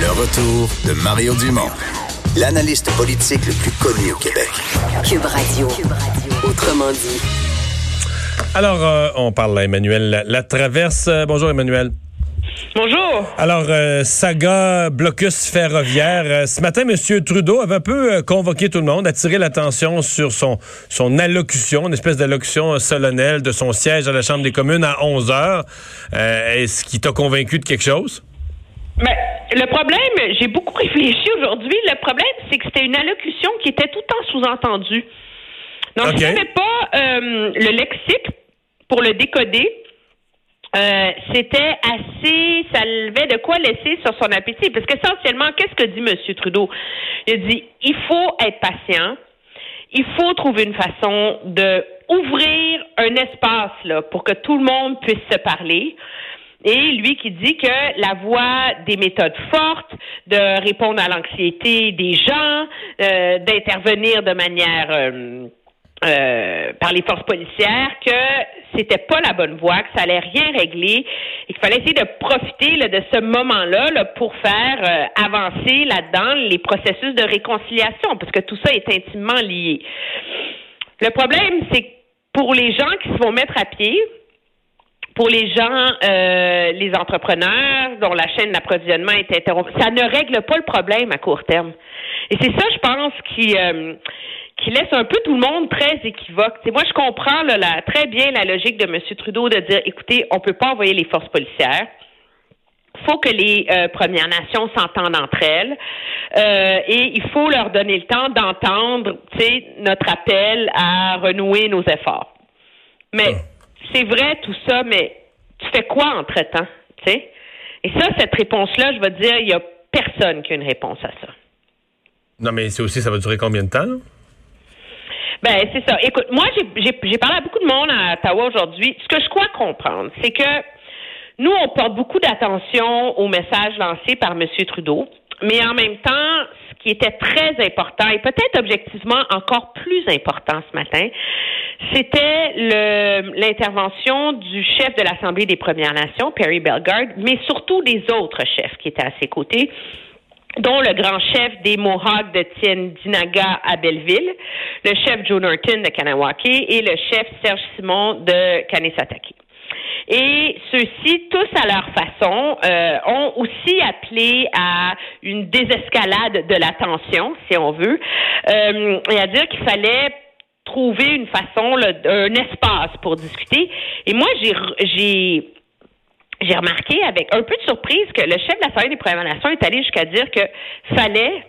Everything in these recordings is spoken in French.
Le retour de Mario Dumont, l'analyste politique le plus connu au Québec. Cube Radio. Autrement dit. Alors, euh, on parle à Emmanuel Latraverse. Euh, bonjour, Emmanuel. Bonjour. Alors, euh, saga blocus ferroviaire. Euh, ce matin, M. Trudeau avait un peu euh, convoqué tout le monde, attiré l'attention sur son, son allocution, une espèce d'allocution solennelle de son siège à la Chambre des communes à 11 heures. Est-ce qu'il t'a convaincu de quelque chose? Mais ben, le problème, j'ai beaucoup réfléchi aujourd'hui. Le problème, c'est que c'était une allocution qui était tout le temps sous-entendue. Donc, okay. je n'avais pas le lexique pour le décoder. Euh, c'était assez, ça levait de quoi laisser sur son appétit. Parce qu'essentiellement, qu'est-ce que dit M. Trudeau? Il a dit, il faut être patient. Il faut trouver une façon de ouvrir un espace là, pour que tout le monde puisse se parler. Et lui qui dit que la voie des méthodes fortes, de répondre à l'anxiété des gens, euh, d'intervenir de manière euh, euh, par les forces policières que c'était pas la bonne voie, que ça allait rien régler et qu'il fallait essayer de profiter de ce moment-là là, pour faire avancer là-dedans les processus de réconciliation, parce que tout ça est intimement lié. Le problème, c'est que pour les gens qui se vont mettre à pied, pour les gens, euh, les entrepreneurs dont la chaîne d'approvisionnement est interrompue, ça ne règle pas le problème à court terme. Et c'est ça, je pense, qui qui laisse un peu tout le monde très équivoque. C'est moi, je comprends là, très bien la logique de M. Trudeau de dire, écoutez, on peut pas envoyer les forces policières faut que les euh, Premières Nations s'entendent entre elles euh, et il faut leur donner le temps d'entendre notre appel à renouer nos efforts. Mais ah. C'est vrai tout ça, mais tu fais quoi entre-temps? Et ça, cette réponse-là, je vais te dire, il n'y a personne qui a une réponse à ça. Non, mais c'est aussi, ça va durer combien de temps? Ben, c'est ça. Écoute, moi, j'ai parlé à beaucoup de monde à Ottawa aujourd'hui. Ce que je crois comprendre, c'est que nous, on porte beaucoup d'attention aux messages lancés par M. Trudeau, mais en même temps, ce qui était très important et peut-être objectivement encore plus important ce matin, c'était l'intervention du chef de l'Assemblée des Premières Nations, Perry Bellegarde, mais surtout des autres chefs qui étaient à ses côtés dont le grand chef des Mohawks de Tiendinaga à Belleville, le chef Joe Norton de Kanawake et le chef Serge Simon de Kanesatake. Et ceux-ci, tous à leur façon, euh, ont aussi appelé à une désescalade de la tension, si on veut, euh, et à dire qu'il fallait trouver une façon, un espace pour discuter. Et moi, j'ai j'ai remarqué avec un peu de surprise que le chef de l'Assemblée des Premières Nations est allé jusqu'à dire que fallait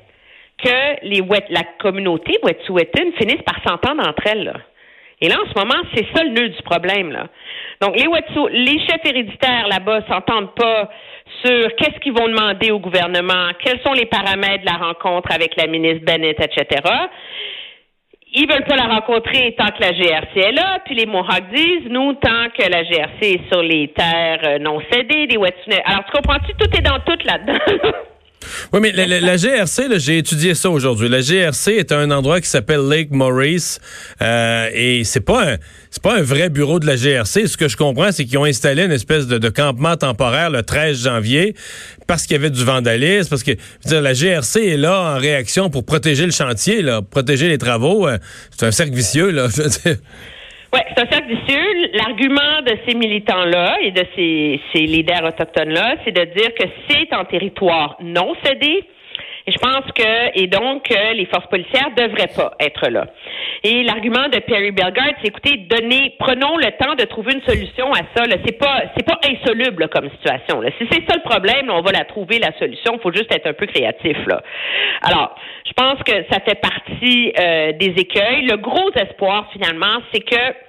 que les la communauté Wet'suwet'en finisse par s'entendre entre elles. Là. Et là, en ce moment, c'est ça le nœud du problème. Là. Donc, les Wet'su, les chefs héréditaires là-bas s'entendent pas sur qu'est-ce qu'ils vont demander au gouvernement, quels sont les paramètres de la rencontre avec la ministre Bennett, etc ils veulent pas la rencontrer tant que la GRC est là, puis les Mohawks disent, nous, tant que la GRC est sur les terres euh, non cédées, des Wet'suwet'en. Alors, tu comprends-tu? Tout est dans tout là-dedans. Oui, mais la, GRC, j'ai étudié ça aujourd'hui. La GRC est un endroit qui s'appelle Lake Maurice euh, et c'est pas un c'est pas un vrai bureau de la GRC. Ce que je comprends, c'est qu'ils ont installé une espèce de, campement temporaire le 13 janvier parce qu'il y avait du vandalisme, parce que dire, la GRC est là en réaction pour protéger le chantier, là, protéger les travaux. Euh, c'est un cercle vicieux, là. Oui, c'est un cercle vicieux. L'argument de ces militants-là et de ces, leaders autochtones-là, c'est de dire que c'est en territoire non cédé. Et je pense que, et donc, les forces policières devraient pas être là. Et l'argument de Perry Bellegarde, c'est écoutez, donnez, prenons le temps de trouver une solution à ça. C'est pas, c'est pas insoluble comme situation. Si c'est ça le problème, on va la trouver la solution. Il faut juste être un peu créatif là. Alors, je pense que ça fait partie euh, des écueils. Le gros espoir finalement, c'est que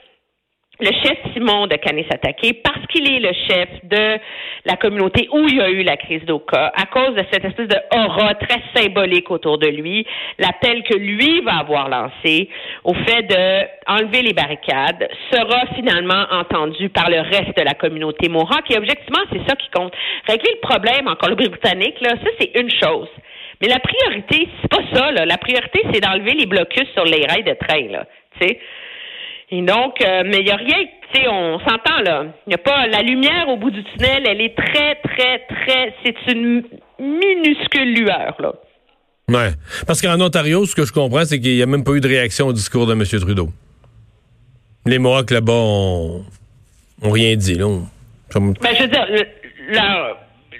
le chef Simon de Kanesatake, parce qu'il est le chef de la communauté où il y a eu la crise d'Oka, à cause de cette espèce de aura très symbolique autour de lui, l'appel que lui va avoir lancé au fait de enlever les barricades sera finalement entendu par le reste de la communauté Mohawk. Et objectivement, c'est ça qui compte. Régler le problème en Colombie-Britannique, là, ça c'est une chose. Mais la priorité, c'est pas ça. Là. La priorité, c'est d'enlever les blocus sur les rails de train. Là. sais. Et donc, euh, mais il n'y a rien, tu sais, on s'entend là. Il n'y a pas la lumière au bout du tunnel, elle est très, très, très. C'est une minuscule lueur, là. Ouais. Parce qu'en Ontario, ce que je comprends, c'est qu'il n'y a même pas eu de réaction au discours de M. Trudeau. Les Mohawks là-bas ont, rien dit. Là. Ben, je veux dire,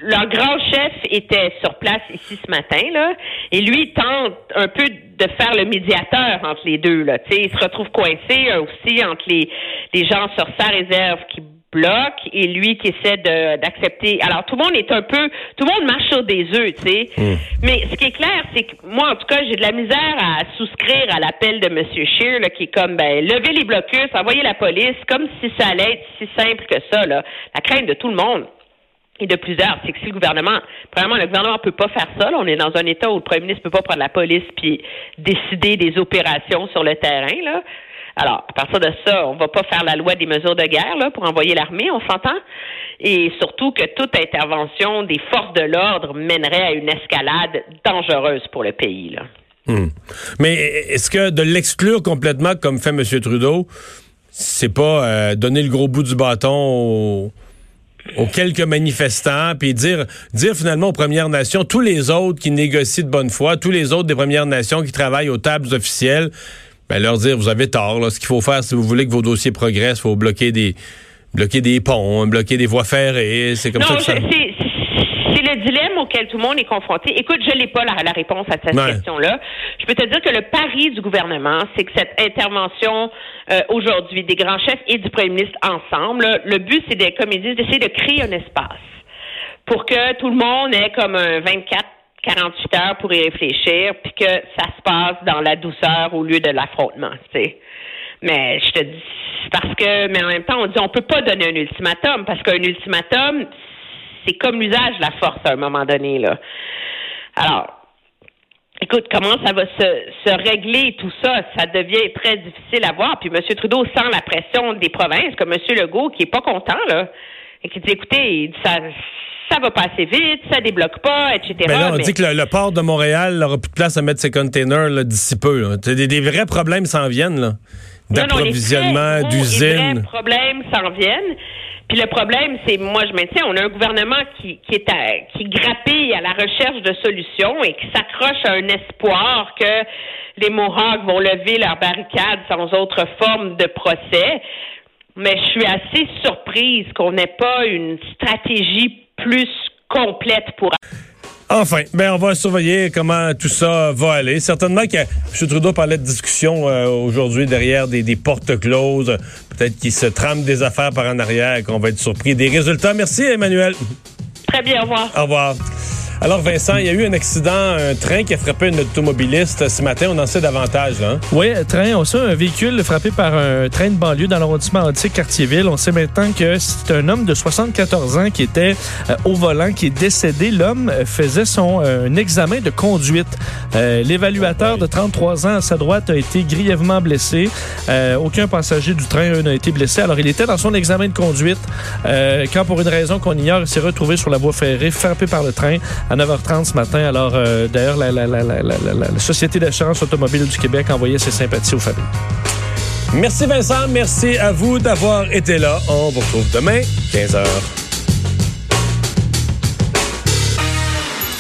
leur, grand chef était sur place ici ce matin, là, et lui tente un peu de faire le médiateur entre les deux. Là. il se retrouve coincé aussi entre les, les gens sur sa réserve qui bloc et lui qui essaie d'accepter. Alors tout le monde est un peu, tout le monde marche sur des œufs, tu sais. Hmm. Mais ce qui est clair, c'est que moi, en tout cas, j'ai de la misère à souscrire à l'appel de M. Scheer, là, qui est comme, ben, lever les blocus, envoyer la police, comme si ça allait être si simple que ça. Là. La crainte de tout le monde et de plusieurs, c'est que si le gouvernement, premièrement, le gouvernement peut pas faire ça. On est dans un état où le premier ministre peut pas prendre la police puis décider des opérations sur le terrain. Alors, à partir de ça, on ne va pas faire la loi des mesures de guerre pour envoyer l'armée, on s'entend? Et surtout que toute intervention des forces de l'ordre mènerait à une escalade dangereuse pour le pays. Hmm. Mais est-ce que de l'exclure complètement, comme fait M. Trudeau, c'est pas euh, donner le gros bout du bâton aux, quelques manifestants, puis dire, dire finalement aux Premières Nations, tous les autres qui négocient de bonne foi, tous les autres des Premières Nations qui travaillent aux tables officielles, ben leur dire vous avez tort. Là. Ce qu'il faut faire, si vous voulez que vos dossiers progressent, il faut bloquer des bloquer des ponts, bloquer des voies ferrées. C'est comme ça que ça. C'est le dilemme auquel tout le monde est confronté. Écoute, je n'ai pas la, réponse à cette question-là. Je peux te dire que le pari du gouvernement, c'est que cette intervention euh, aujourd'hui des grands chefs et du premier ministre ensemble, le but, c'est, de, comme ils disent, d'essayer de créer un espace pour que tout le monde ait comme un 24 48 heures pour y réfléchir, puis que ça se passe dans la douceur au lieu de l'affrontement, tu sais. Mais je te dis, parce que, mais en même temps, on dit on peut pas donner un ultimatum, parce qu'un ultimatum, c'est comme l'usage de la force à un moment donné, là. Alors, écoute, comment ça va se, se régler tout ça? Ça devient très difficile à voir. Puis M. Trudeau sent la pression des provinces, comme M. Legault, qui est pas content, là, et qui dit, écoutez, ça, ça va pas assez vite, ça débloque pas, etc. Mais là, on dit que le, port de Montréal n'aura plus de place à mettre ses containers d'ici peu. Des, des, vrais problèmes s'en viennent, là. D'approvisionnement, d'usines. Les vrais problèmes s'en viennent. Puis le problème, c'est, moi, je maintiens, on a un gouvernement qui, qui est à, qui grappille à la recherche de solutions et qui s'accroche à un espoir que les Mohawks vont lever leurs barricades sans autre forme de procès. Mais je suis assez surprise qu'on n'ait pas une stratégie plus complète pour. Enfin, ben on va surveiller comment tout ça va aller. Certainement que M. Trudeau parlait de discussion euh, aujourd'hui derrière des, des, portes closes. Peut-être qu'il se trame des affaires par en arrière, qu'on va être surpris des résultats. Merci, Emmanuel. Très bien, au revoir. Au revoir. Alors, Vincent, il y a eu un accident, un train qui a frappé un automobiliste ce matin. On en sait davantage, hein? Oui, train. On sait un véhicule frappé par un train de banlieue dans l'arrondissement antique Quartier-Ville. On sait maintenant que c'est un homme de 74 ans qui était euh, au volant, qui est décédé. L'homme faisait son euh, examen de conduite. Euh, l'évaluateur de 33 ans à sa droite a été grièvement blessé. aucun passager du train n'a été blessé. Alors, il était dans son examen de conduite quand, pour une raison qu'on ignore, il s'est retrouvé sur la voie ferrée, frappé par le train à 9h30 ce matin. Alors, euh, d'ailleurs, la, la, Société d'assurance automobile du Québec a envoyé ses sympathies aux familles. Merci Vincent, merci à vous d'avoir été là. On vous retrouve demain, 15h.